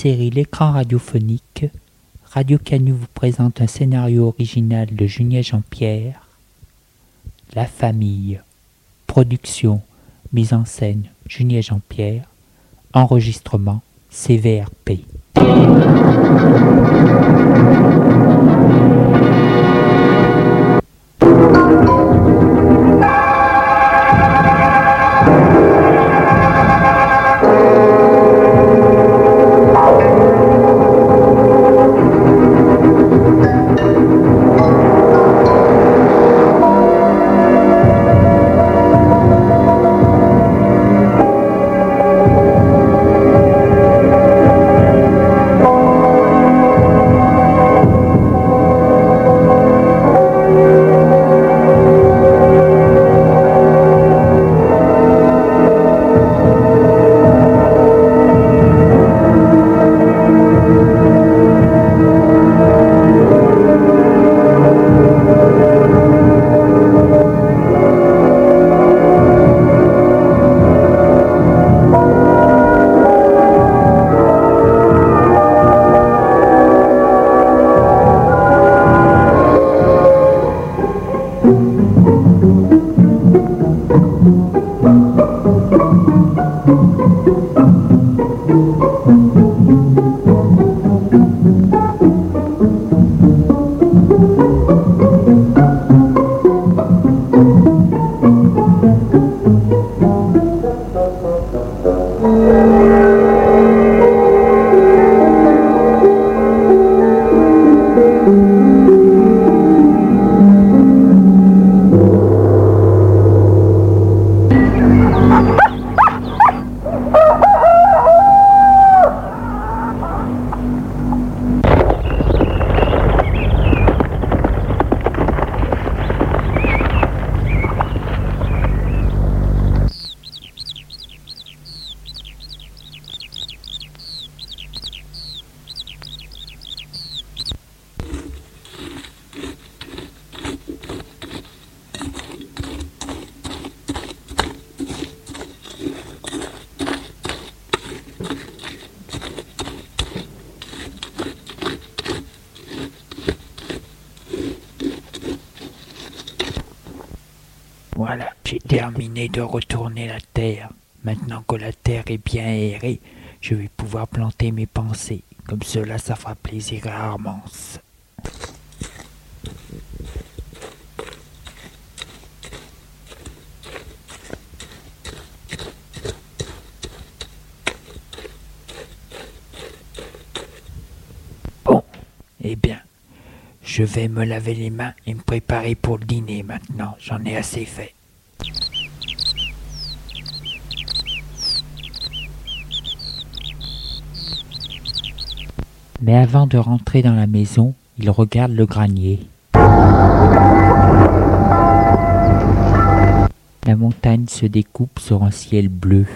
Série L'écran radiophonique, Radio Canu vous présente un scénario original de Junier Jean-Pierre, La famille, production, mise en scène Junier Jean-Pierre, enregistrement CVRP. Comme cela, ça fera plaisir à Armance. Bon, eh bien, je vais me laver les mains et me préparer pour le dîner maintenant. J'en ai assez fait. Mais avant de rentrer dans la maison, il regarde le granier. La montagne se découpe sur un ciel bleu.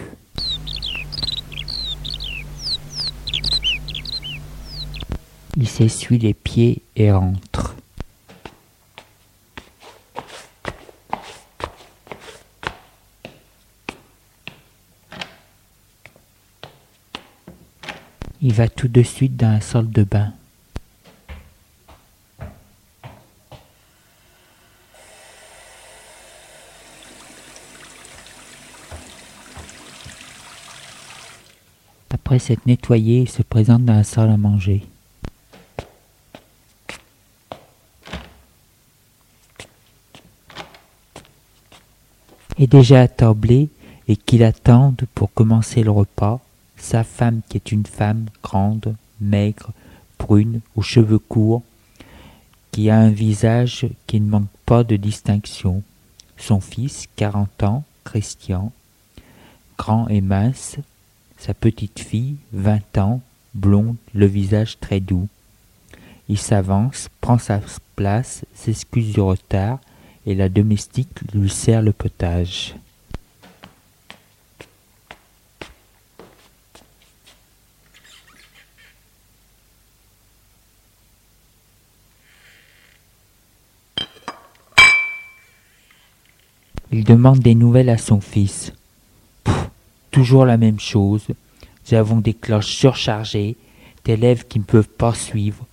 Il s'essuie les pieds et rentre. Il va tout de suite dans la salle de bain. Après s'être nettoyé, il se présente dans la salle à manger. est déjà attablé et qu'il attende pour commencer le repas, sa femme qui est une femme grande, maigre, brune, aux cheveux courts, qui a un visage qui ne manque pas de distinction, son fils, quarante ans, Christian, grand et mince, sa petite fille, vingt ans, blonde, le visage très doux. Il s'avance, prend sa place, s'excuse du retard, et la domestique lui sert le potage. Il demande des nouvelles à son fils. Pff, toujours la même chose. Nous avons des cloches surchargées, d'élèves qui ne peuvent pas suivre.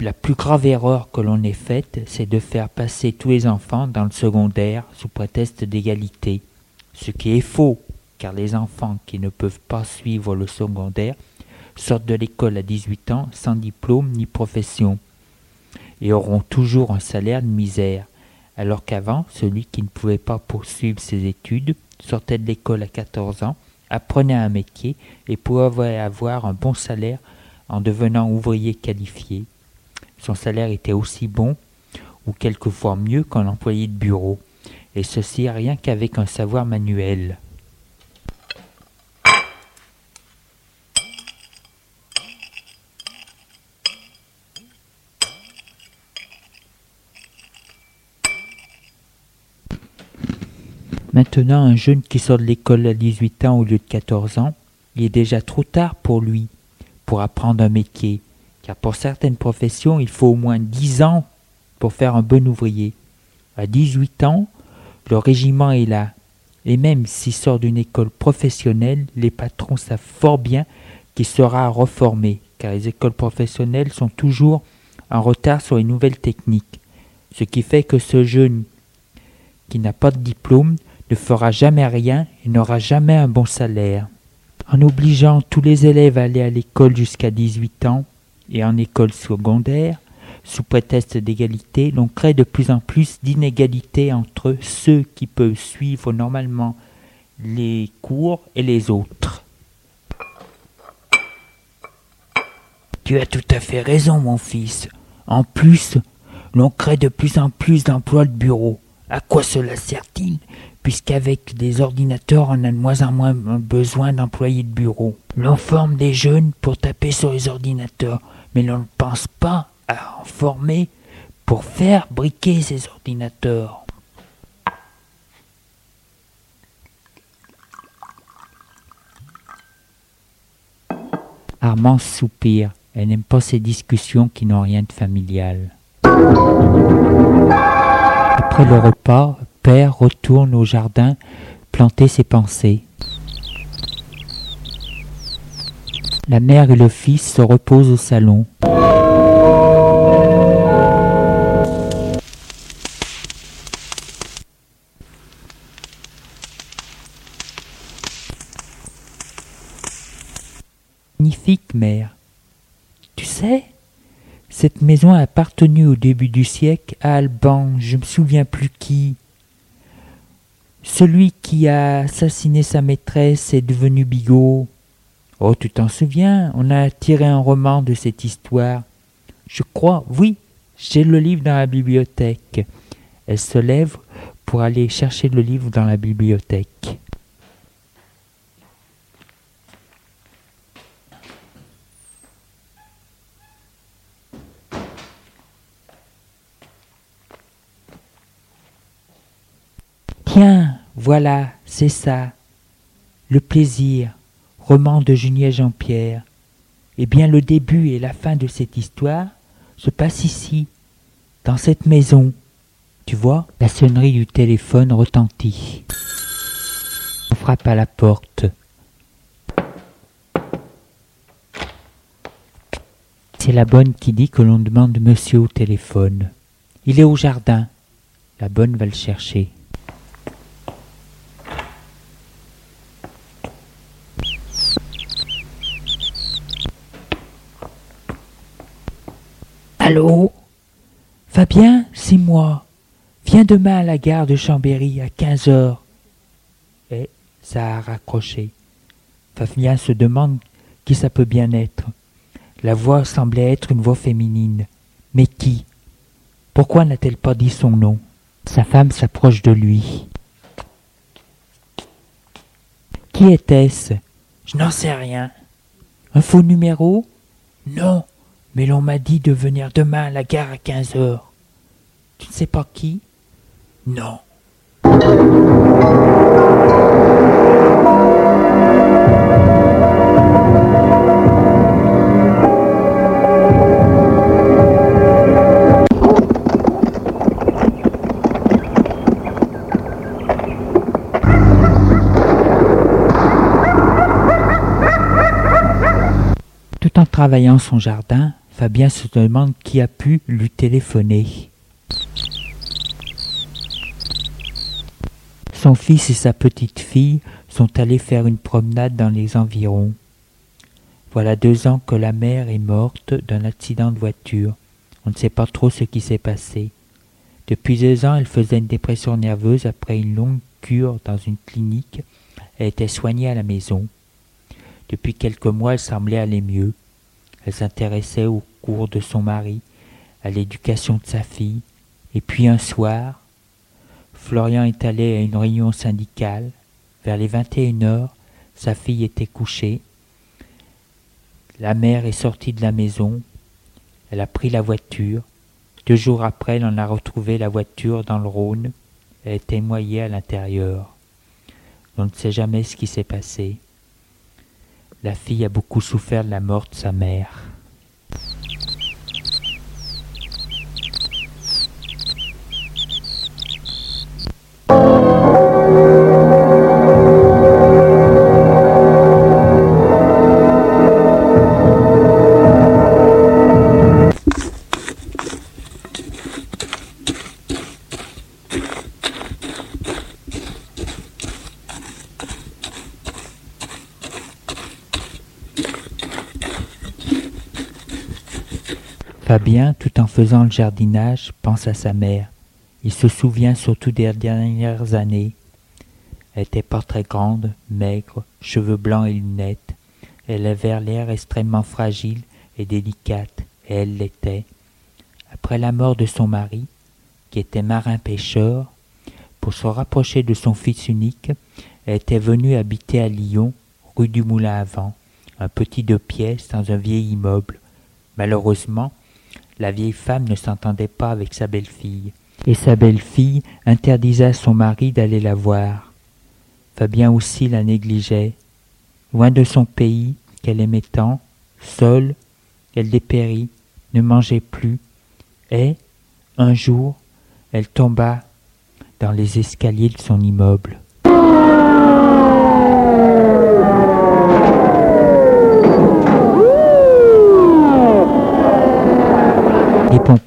La plus grave erreur que l'on ait faite, c'est de faire passer tous les enfants dans le secondaire sous prétexte d'égalité. Ce qui est faux, car les enfants qui ne peuvent pas suivre le secondaire sortent de l'école à 18 ans sans diplôme ni profession et auront toujours un salaire de misère, alors qu'avant, celui qui ne pouvait pas poursuivre ses études sortait de l'école à 14 ans, apprenait un métier et pouvait avoir un bon salaire en devenant ouvrier qualifié. Son salaire était aussi bon, ou quelquefois mieux qu'un employé de bureau, et ceci rien qu'avec un savoir manuel. Maintenant, un jeune qui sort de l'école à 18 ans au lieu de 14 ans, il est déjà trop tard pour lui, pour apprendre un métier, car pour certaines professions, il faut au moins 10 ans pour faire un bon ouvrier. À 18 ans, le régiment est là, et même s'il sort d'une école professionnelle, les patrons savent fort bien qu'il sera reformé, car les écoles professionnelles sont toujours en retard sur les nouvelles techniques, ce qui fait que ce jeune qui n'a pas de diplôme ne fera jamais rien et n'aura jamais un bon salaire. En obligeant tous les élèves à aller à l'école jusqu'à 18 ans et en école secondaire, sous prétexte d'égalité, l'on crée de plus en plus d'inégalités entre ceux qui peuvent suivre normalement les cours et les autres. Tu as tout à fait raison, mon fils. En plus, l'on crée de plus en plus d'emplois de bureau. À quoi cela sert-il? Puisqu'avec des ordinateurs, on a de moins en moins besoin d'employés de bureau. L'on forme des jeunes pour taper sur les ordinateurs, mais l'on ne pense pas à en former pour faire briquer ces ordinateurs. Armand soupire. Elle n'aime pas ces discussions qui n'ont rien de familial. Après le repas, père retourne au jardin planter ses pensées. La mère et le fils se reposent au salon. Magnifique mère. Tu sais, cette maison a appartenu au début du siècle à Alban, je me souviens plus qui. Celui qui a assassiné sa maîtresse est devenu bigot. Oh, tu t'en souviens, on a tiré un roman de cette histoire. Je crois, oui, j'ai le livre dans la bibliothèque. Elle se lève pour aller chercher le livre dans la bibliothèque. Tiens, voilà, c'est ça. Le plaisir, roman de Junier Jean-Pierre. Eh bien, le début et la fin de cette histoire se passent ici, dans cette maison. Tu vois, la sonnerie du téléphone retentit. On frappe à la porte. C'est la bonne qui dit que l'on demande monsieur au téléphone. Il est au jardin. La bonne va le chercher. Allô Fabien, c'est moi. Viens demain à la gare de Chambéry à quinze heures. Et ça a raccroché. Fabien se demande qui ça peut bien être. La voix semblait être une voix féminine. Mais qui? Pourquoi n'a-t-elle pas dit son nom? Sa femme s'approche de lui. Qui était-ce? Je n'en sais rien. Un faux numéro? Non, mais l'on m'a dit de venir demain à la gare à 15 heures. Tu ne sais pas qui? Non. Tout en travaillant son jardin, Fabien se demande qui a pu lui téléphoner. Son fils et sa petite fille sont allés faire une promenade dans les environs. Voilà deux ans que la mère est morte d'un accident de voiture. On ne sait pas trop ce qui s'est passé. Depuis deux ans, elle faisait une dépression nerveuse après une longue cure dans une clinique. Elle était soignée à la maison. Depuis quelques mois, elle semblait aller mieux. Elle s'intéressait au cours de son mari, à l'éducation de sa fille, et puis un soir, Florian est allé à une réunion syndicale. Vers les 21 heures, sa fille était couchée. La mère est sortie de la maison. Elle a pris la voiture. Deux jours après, elle en a retrouvé la voiture dans le Rhône. Elle était noyée à l'intérieur. On ne sait jamais ce qui s'est passé. La fille a beaucoup souffert de la mort de sa mère. Faisant le jardinage, pense à sa mère. Il se souvient surtout des dernières années. Elle était pas très grande, maigre, cheveux blancs et lunettes. Elle avait l'air extrêmement fragile et délicate, et elle l'était. Après la mort de son mari, qui était marin-pêcheur, pour se rapprocher de son fils unique, elle était venue habiter à Lyon, rue du Moulin à Vent, un petit deux pièces dans un vieil immeuble. Malheureusement, la vieille femme ne s'entendait pas avec sa belle-fille, et sa belle-fille interdisait à son mari d'aller la voir. Fabien aussi la négligeait. Loin de son pays, qu'elle aimait tant, seule, elle dépérit, ne mangeait plus, et, un jour, elle tomba dans les escaliers de son immeuble.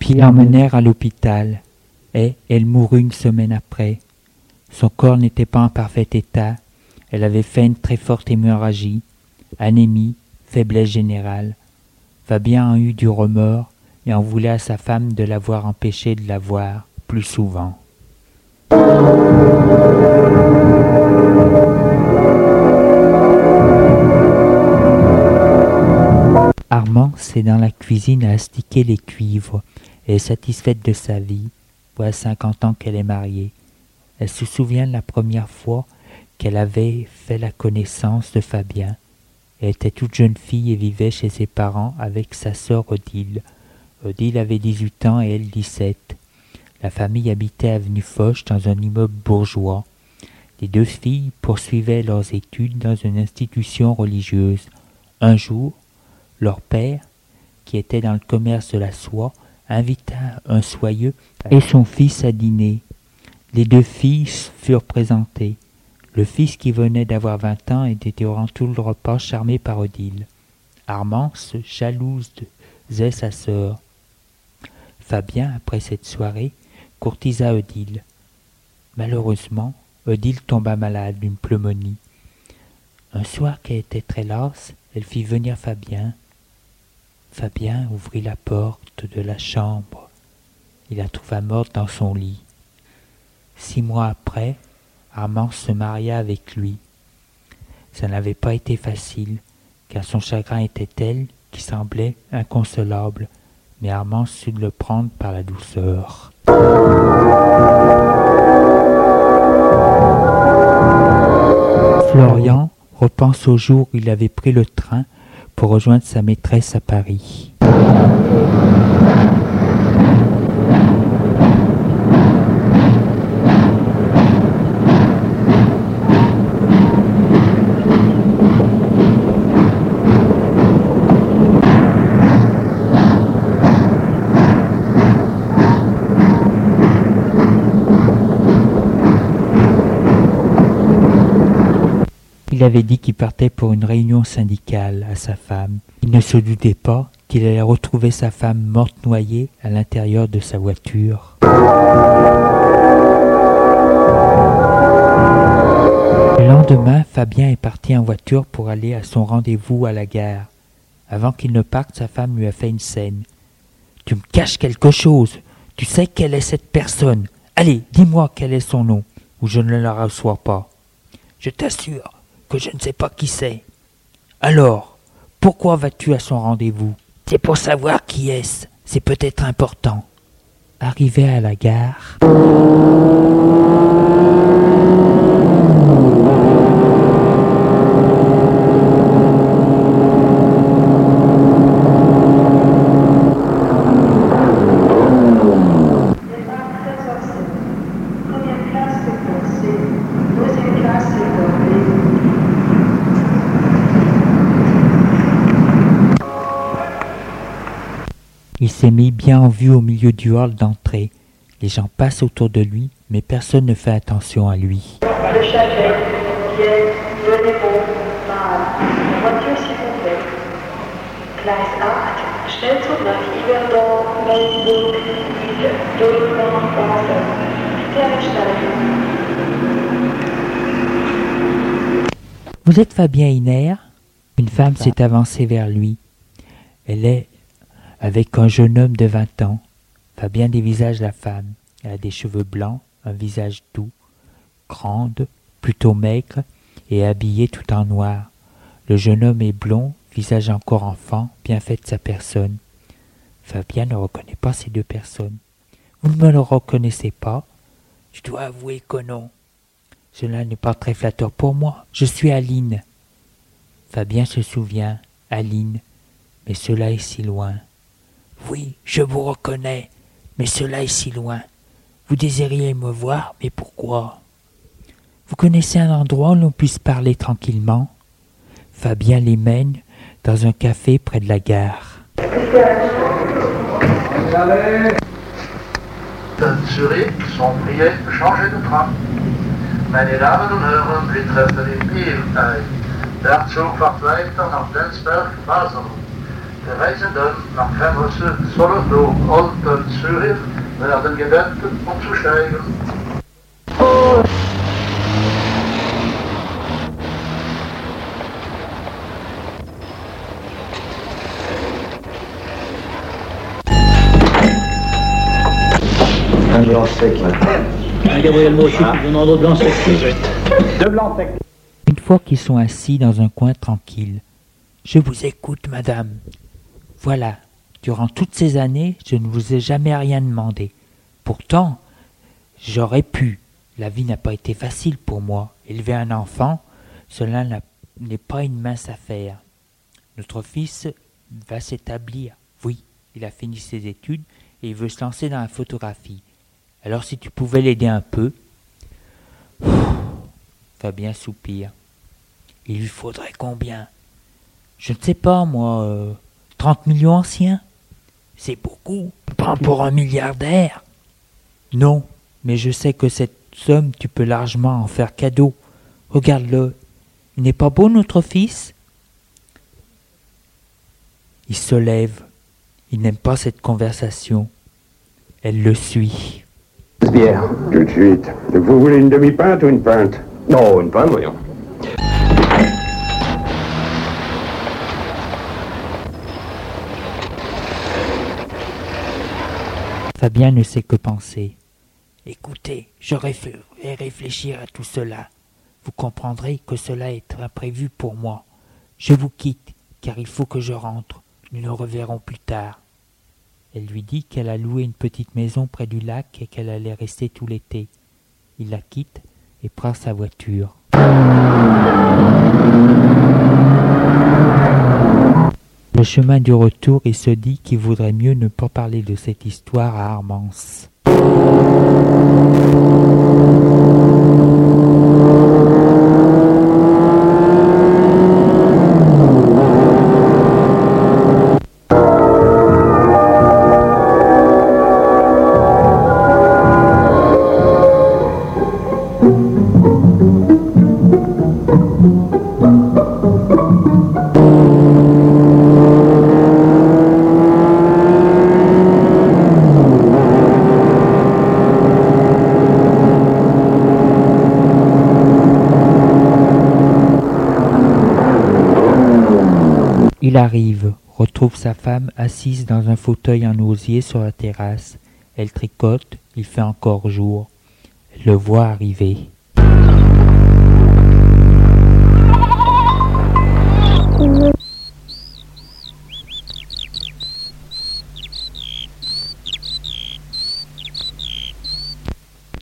Pompiers l'emmenèrent à l'hôpital, et elle mourut une semaine après. Son corps n'était pas en parfait état, elle avait fait une très forte hémorragie, anémie, faiblesse générale. Fabien en eut du remords et en voulait à sa femme de l'avoir empêché de la voir plus souvent. Armand s'est dans la cuisine à astiquer les cuivres est satisfaite de sa vie. Voilà cinquante ans qu'elle est mariée. Elle se souvient de la première fois qu'elle avait fait la connaissance de Fabien. Elle était toute jeune fille et vivait chez ses parents avec sa sœur Odile. Odile avait dix-huit ans et elle dix-sept. La famille habitait avenue Foch dans un immeuble bourgeois. Les deux filles poursuivaient leurs études dans une institution religieuse. Un jour, leur père, qui était dans le commerce de la soie, invita un soyeux et son fils à dîner. Les deux filles furent présentées. Le fils qui venait d'avoir vingt ans était durant tout le repas charmé par Odile. Armand se jalousait sa sœur. Fabien, après cette soirée, courtisa Odile. Malheureusement, Odile tomba malade d'une pneumonie. Un soir qu'elle était très lasse, elle fit venir Fabien. Fabien ouvrit la porte de la chambre. Il la trouva morte dans son lit. Six mois après, Armand se maria avec lui. Ça n'avait pas été facile, car son chagrin était tel qu'il semblait inconsolable, mais Armand sut le prendre par la douceur. Florian repense au jour où il avait pris le train pour rejoindre sa maîtresse à Paris. Il avait dit qu'il partait pour une réunion syndicale à sa femme. Il ne se doutait pas qu'il allait retrouver sa femme morte noyée à l'intérieur de sa voiture. Le lendemain, Fabien est parti en voiture pour aller à son rendez-vous à la gare. Avant qu'il ne parte, sa femme lui a fait une scène. Tu me caches quelque chose. Tu sais quelle est cette personne. Allez, dis-moi quel est son nom, ou je ne la reçois pas. Je t'assure que je ne sais pas qui c'est. Alors, pourquoi vas-tu à son rendez-vous? C'est pour savoir qui est-ce. C'est peut-être important. Arrivé à la gare. Il en vue au milieu du hall d'entrée. Les gens passent autour de lui, mais personne ne fait attention à lui. Le chalet, Vienne, le Dépôt, Bâle, la voiture s'il vous plaît. Gleis 8, Schnellzug nach Yverdon, Mainburg, Lille, Dürrenmatt, Basel. Bitte einsteigen. Vous êtes Fabien Hiner Une femme s'est avancée vers lui. Elle est avec un jeune homme de vingt ans. Fabien dévisage la femme. Elle a des cheveux blancs, un visage doux, grande, plutôt maigre et habillée tout en noir. Le jeune homme est blond, visage encore enfant, bien fait sa personne. Fabien ne reconnaît pas ces deux personnes. Vous ne me le reconnaissez pas? Je dois avouer que non. Cela n'est pas très flatteur pour moi. Je suis Aline. Fabien se souvient. Aline. Mais cela est si loin. Oui, je vous reconnais, mais cela est si loin. Vous désiriez me voir, mais pourquoi? Vous connaissez un endroit où l'on puisse parler tranquillement? Fabien les mène dans un café près de la gare. In Zürich sont priés changer de train. Werden gebeten. Un blanc sec maintenant. Gabriel. Deux blancs secs. Une fois qu'ils sont assis dans un coin tranquille. Je vous écoute, madame. Voilà, durant toutes ces années, je ne vous ai jamais rien demandé. Pourtant, j'aurais pu. La vie n'a pas été facile pour moi. Élever un enfant, cela n'est pas une mince affaire. Notre fils va s'établir. Oui, il a fini ses études et il veut se lancer dans la photographie. Alors si tu pouvais l'aider un peu. Fabien soupire. Il lui faudrait combien? Je ne sais pas, moi. euh, 30 millions anciens C'est beaucoup. Prends pour un milliardaire. Non, mais je sais que cette somme, tu peux largement en faire cadeau. Regarde-le. Il n'est pas beau, notre fils? Il se lève. Il n'aime pas cette conversation. Elle le suit. Bière. Tout de suite. Vous voulez une demi-pinte ou une pinte? Non, une pinte, voyons. Fabien ne sait que penser. Écoutez, je vais réfléchir à tout cela. Vous comprendrez que cela est imprévu pour moi. Je vous quitte, car il faut que je rentre. Nous nous reverrons plus tard. Elle lui dit qu'elle a loué une petite maison près du lac et qu'elle allait rester tout l'été. Il la quitte et prend sa voiture. Le chemin du retour, il se dit qu'il vaudrait mieux ne pas parler de cette histoire à Armance. Il arrive, retrouve sa femme assise dans un fauteuil en osier sur la terrasse. Elle tricote, il fait encore jour. Elle le voit arriver.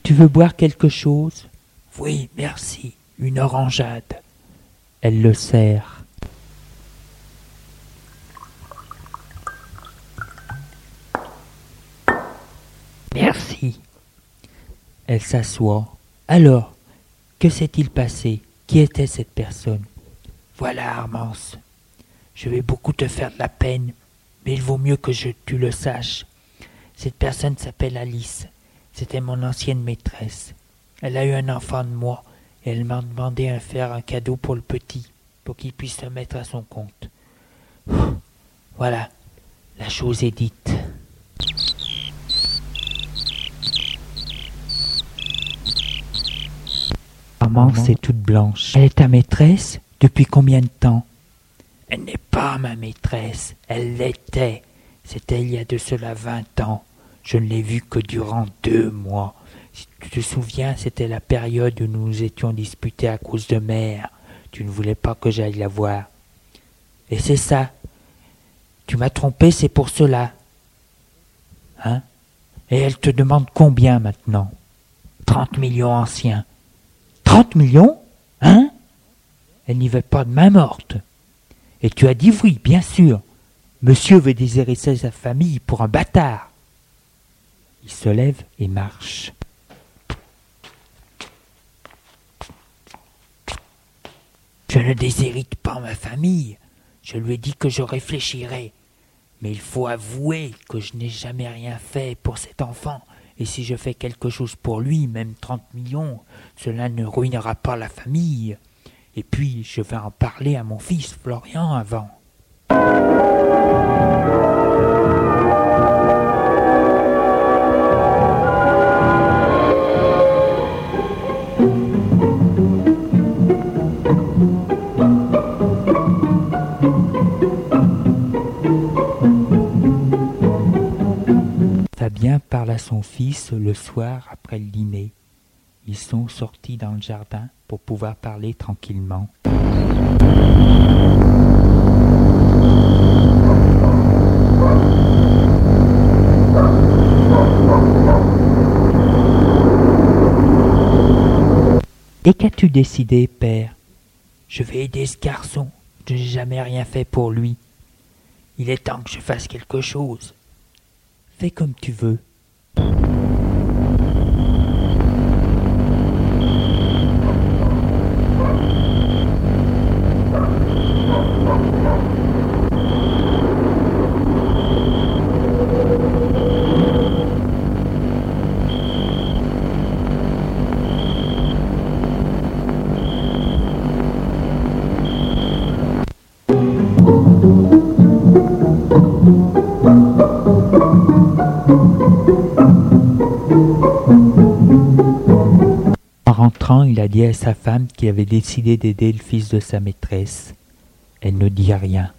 Tu veux boire quelque chose? Oui, merci. Une orangeade. Elle le sert. Merci. Elle s'assoit. Alors, que s'est-il passé? Qui était cette personne? Voilà, Armance. Je vais beaucoup te faire de la peine, mais il vaut mieux que je, tu le saches. Cette personne s'appelle Alice. C'était mon ancienne maîtresse. Elle a eu un enfant de moi et elle m'a demandé de faire un cadeau pour le petit, pour qu'il puisse se mettre à son compte. Voilà, la chose est dite. Maman, c'est toute blanche. Elle est ta maîtresse Depuis combien de temps? Elle n'est pas ma maîtresse, elle l'était. C'était il y a de cela vingt ans. Je ne l'ai vue que durant deux mois. Si tu te souviens, c'était la période où nous nous étions disputés à cause de mère. Tu ne voulais pas que j'aille la voir. Et c'est ça. Tu m'as trompé, c'est pour cela. Hein? Et elle te demande combien maintenant? Trente millions anciens. Trente millions Hein? Elle n'y veut pas de main morte. Et tu as dit oui, bien sûr. Monsieur veut déshériter sa famille pour un bâtard. Il se lève et marche. Je ne déshérite pas ma famille. Je lui ai dit que je réfléchirais. Mais il faut avouer que je n'ai jamais rien fait pour cet enfant. Et si je fais quelque chose pour lui, même trente millions, cela ne ruinera pas la famille. Et puis, je vais en parler à mon fils Florian avant. Parle à son fils le soir après le dîner. Ils sont sortis dans le jardin pour pouvoir parler tranquillement. Et qu'as-tu décidé, père? Je vais aider ce garçon. Je n'ai jamais rien fait pour lui. Il est temps que je fasse quelque chose. Fais comme tu veux. Rentrant, il a dit à sa femme qu'il avait décidé d'aider le fils de sa maîtresse. Elle ne dit rien.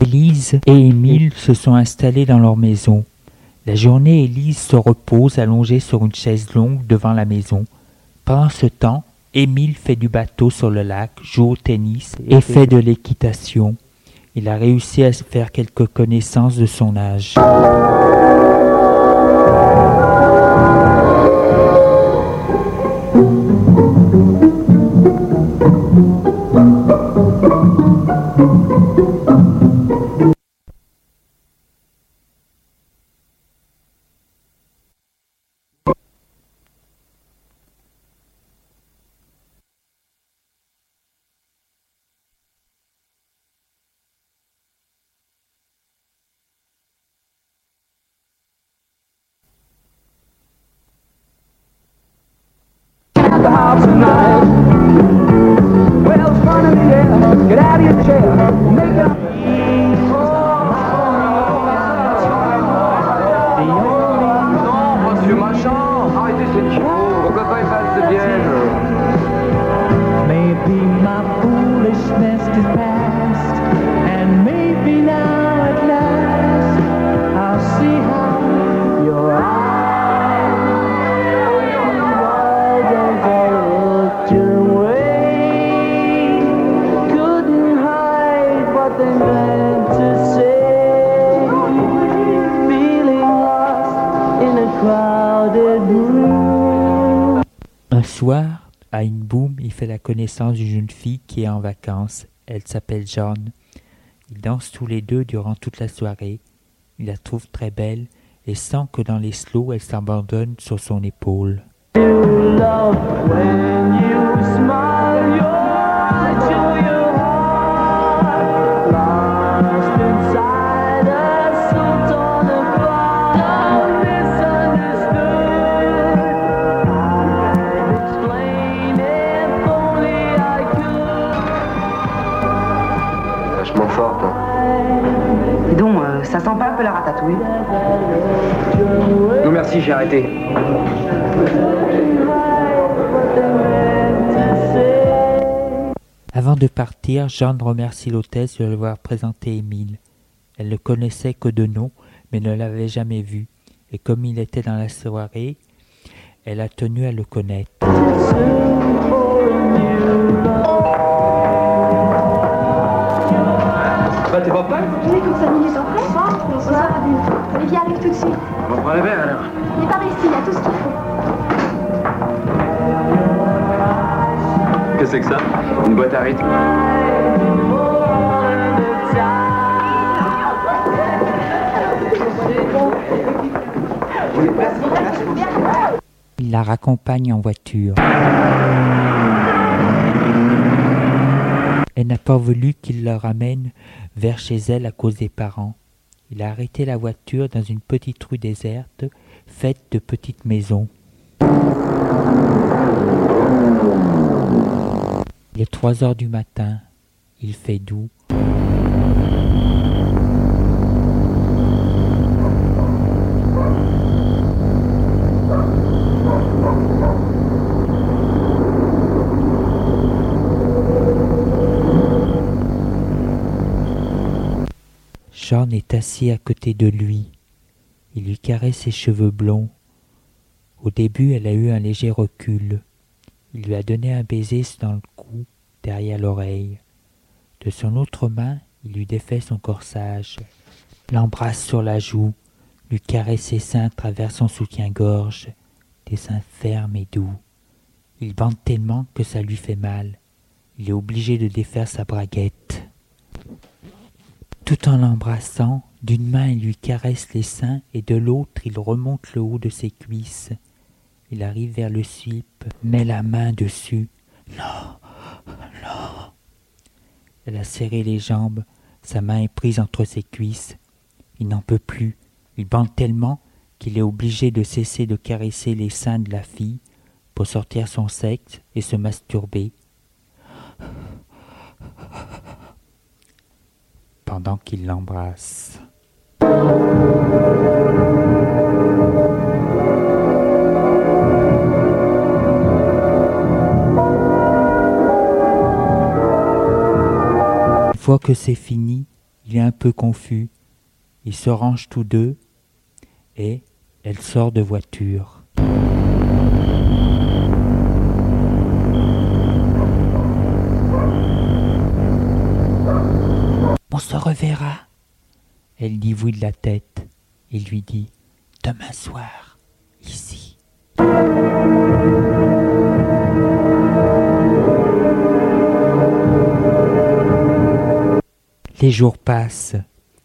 Élise et Émile se sont installés dans leur maison. La journée, Élise se repose allongée sur une chaise longue devant la maison. Pendant ce temps, Émile fait du bateau sur le lac, joue au tennis et fait de l'équitation. Il a réussi à se faire quelques connaissances de son âge. Connaissance d'une jeune fille qui est en vacances. Elle s'appelle Jeanne. Ils dansent tous les deux durant toute la soirée. Il la trouve très belle et sent que dans les slows, elle s'abandonne sur son épaule. Peu la ratatouille Non merci, j'ai arrêté. Avant de partir, Jeanne remercie l'hôtesse de lui avoir présenté Émile. Elle ne connaissait que de nom, mais ne l'avait jamais vu, et comme il était dans la soirée, elle a tenu à le connaître. Bah t'es pas prêt? Oui, comme 5 minutes Bonsoir. Bonsoir. Olivier arrive tout de suite. On prend les verres alors. Il est par ici, il y a tout ce qu'il faut. Qu'est-ce que c'est que ça? Une boîte à rythme. Il la raccompagne en voiture. Elle n'a pas voulu qu'il la ramène vers chez elle à cause des parents. Il a arrêté la voiture dans une petite rue déserte, faite de petites maisons. Il est trois heures du matin. Il fait doux. Est assis à côté de lui. Il lui caresse ses cheveux blonds. Au début, elle a eu un léger recul. Il lui a donné un baiser dans le cou, derrière l'oreille. De son autre main, il lui défait son corsage, l'embrasse sur la joue, lui caresse ses seins à travers son soutien-gorge, des seins fermes et doux. Il bande tellement que ça lui fait mal. Il est obligé de défaire sa braguette. Tout en l'embrassant, d'une main il lui caresse les seins et de l'autre il remonte le haut de ses cuisses. Il arrive vers le slip, met la main dessus. Non, non. Elle a serré les jambes, sa main est prise entre ses cuisses. Il n'en peut plus. Il bande tellement qu'il est obligé de cesser de caresser les seins de la fille pour sortir son sexe et se masturber. Pendant qu'il l'embrasse. Une fois que c'est fini, il est un peu confus. Ils se rangent tous deux et elle sort de voiture. Elle dit oui de la tête et lui dit Demain soir, ici. Les jours passent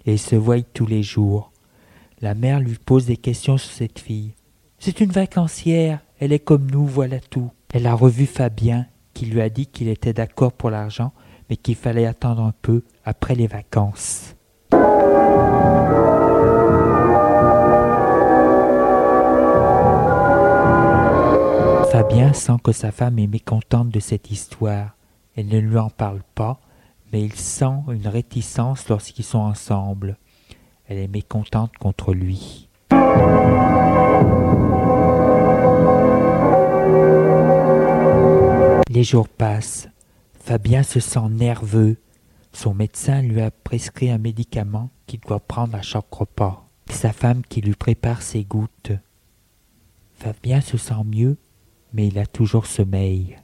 et se voient tous les jours. La mère lui pose des questions sur cette fille. C'est une vacancière, elle est comme nous, voilà tout. Elle a revu Fabien, qui lui a dit qu'il était d'accord pour l'argent, mais qu'il fallait attendre un peu après les vacances. Fabien sent que sa femme est mécontente de cette histoire. Elle ne lui en parle pas, mais il sent une réticence lorsqu'ils sont ensemble. Elle est mécontente contre lui. Les jours passent. Fabien se sent nerveux. Son médecin lui a prescrit un médicament qu'il doit prendre à chaque repas. Sa femme qui lui prépare ses gouttes. Fabien se sent mieux, mais il a toujours sommeil.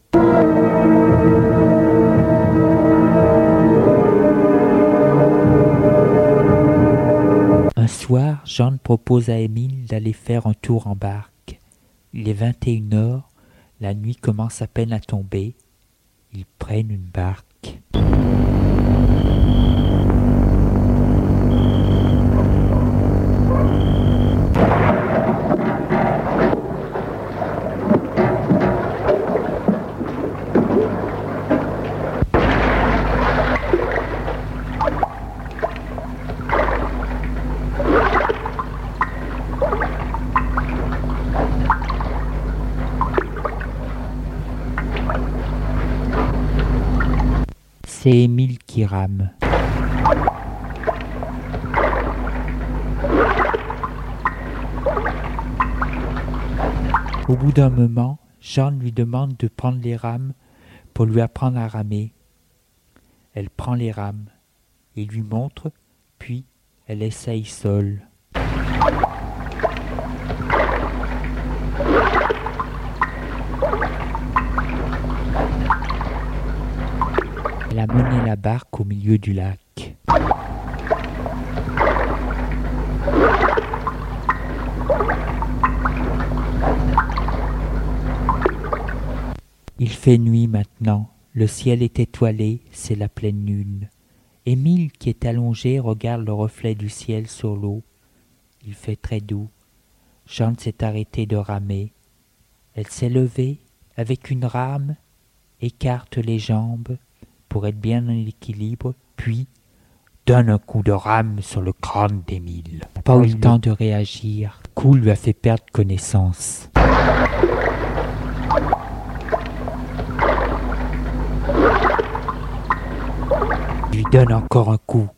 Un soir, Jeanne propose à Émile d'aller faire un tour en barque. Il est 21 heures, la nuit commence à peine à tomber. Ils prennent une barque. D'un moment, Jean lui demande de prendre les rames pour lui apprendre à ramer. Elle prend les rames, il lui montre, puis elle essaye seule. Elle a mené la barque au milieu du lac. Il fait nuit maintenant, le ciel est étoilé, c'est la pleine lune. Émile, qui est allongé, regarde le reflet du ciel sur l'eau. Il fait très doux. Jeanne s'est arrêtée de ramer. Elle s'est levée, avec une rame, écarte les jambes pour être bien en équilibre, puis donne un coup de rame sur le crâne d'Émile. Pas eu le temps de réagir. Le coup lui a fait perdre connaissance. Donne encore un coup,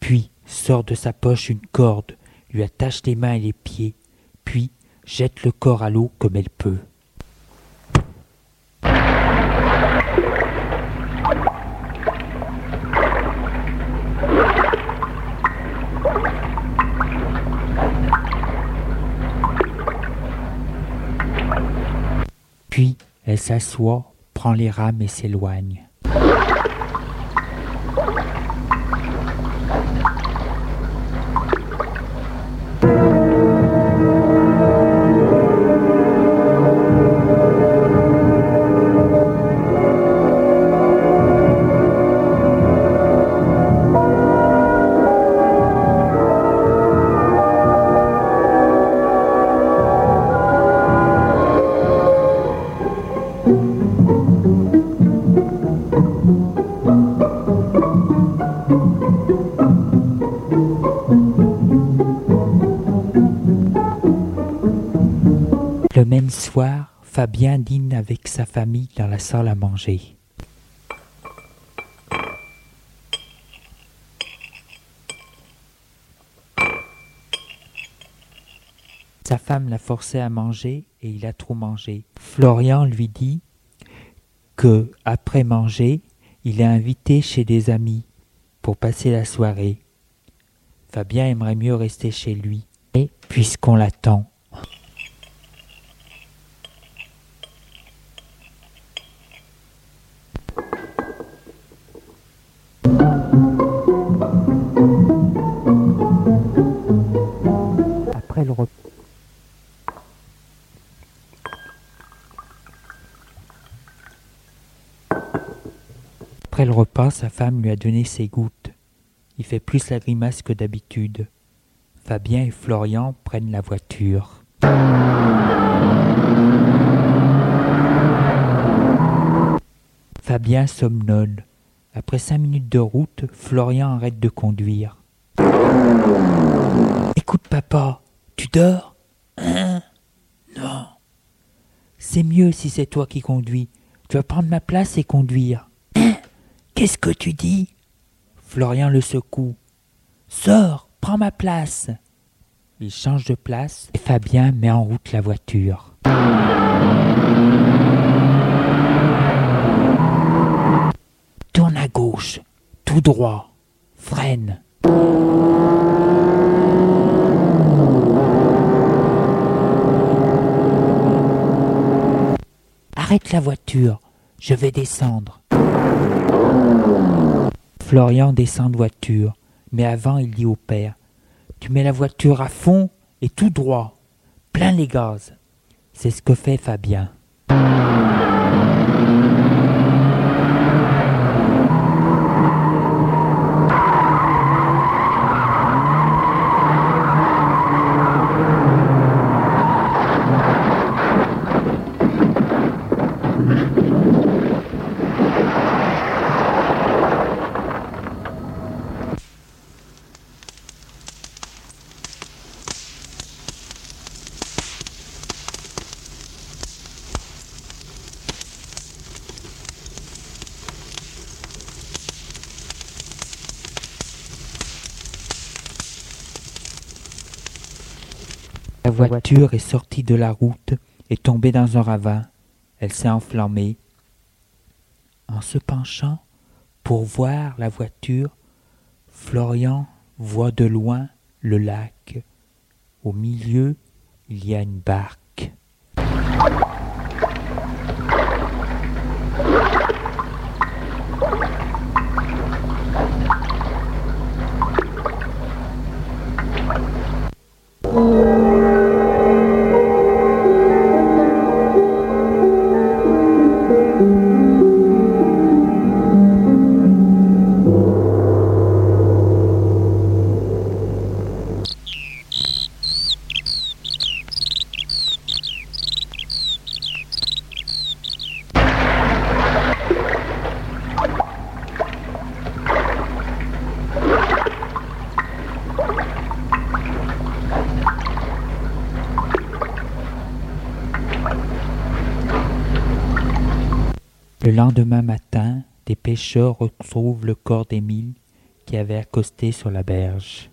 puis sort de sa poche une corde, lui attache les mains et les pieds, puis jette le corps à l'eau comme elle peut. Puis elle s'assoit, prend les rames et s'éloigne. Fabien dîne avec sa famille dans la salle à manger. Sa femme l'a forcé à manger et il a trop mangé. Florian lui dit que, après manger, il est invité chez des amis pour passer la soirée. Fabien aimerait mieux rester chez lui, puisqu'on l'attend, Après le repas. Sa femme lui a donné ses gouttes. Il fait plus la grimace que d'habitude. Fabien et Florian prennent la voiture. Fabien somnole. Après cinq minutes de route, Florian arrête de conduire. Écoute papa, tu dors? Hein? Non. C'est mieux si c'est toi qui conduis. Tu vas prendre ma place et conduire. Hein? Qu'est-ce que tu dis? Florian le secoue. Sors, prends ma place. Il change de place et Fabien met en route la voiture. Tourne à gauche, tout droit, freine. Arrête la voiture, je vais descendre. Florian descend de voiture, mais avant il dit au père Tu mets la voiture à fond et tout droit, plein les gaz. C'est ce que fait Fabien. La voiture est sortie de la route et tombée dans un ravin. Elle s'est enflammée. En se penchant pour voir la voiture, Florian voit de loin le lac. Au milieu, il y a une barque. Lendemain matin, des pêcheurs retrouvent le corps d'Émile qui avait accosté sur la berge.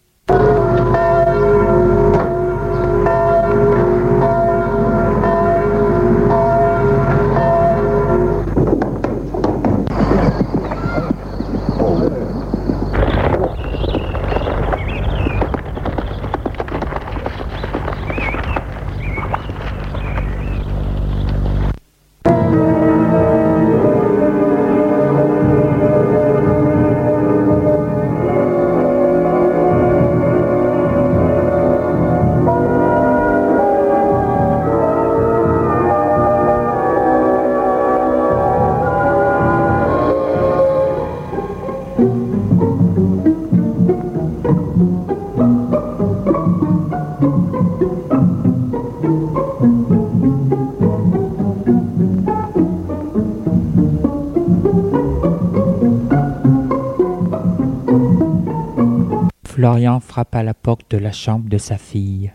Florian frappe à la porte de la chambre de sa fille.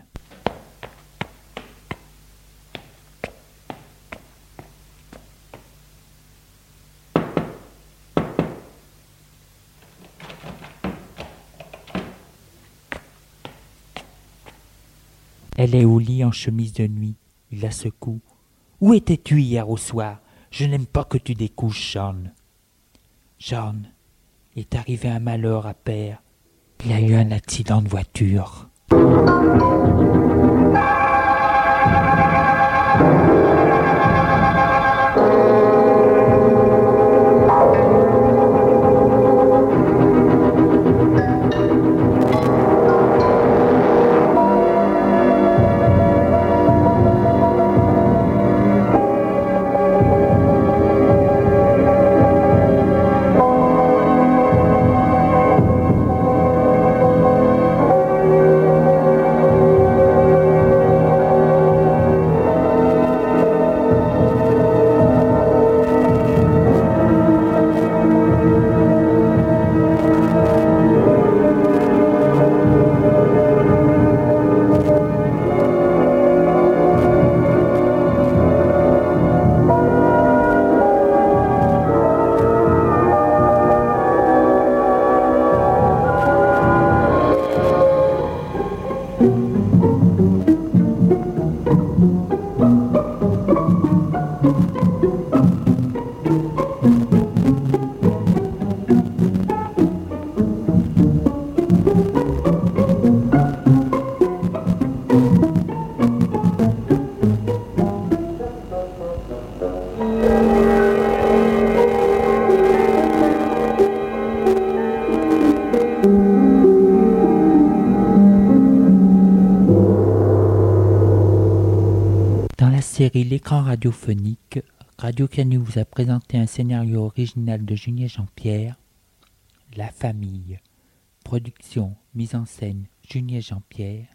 Elle est au lit en chemise de nuit. Il la secoue. Où étais-tu hier au soir? Je n'aime pas que tu découches, John. John, est arrivé un malheur à père. Il a eu un accident de voiture. L'écran radiophonique, Radio Canu vous a présenté un scénario original de Julien Jean-Pierre, La famille. Production, mise en scène, Julien Jean-Pierre.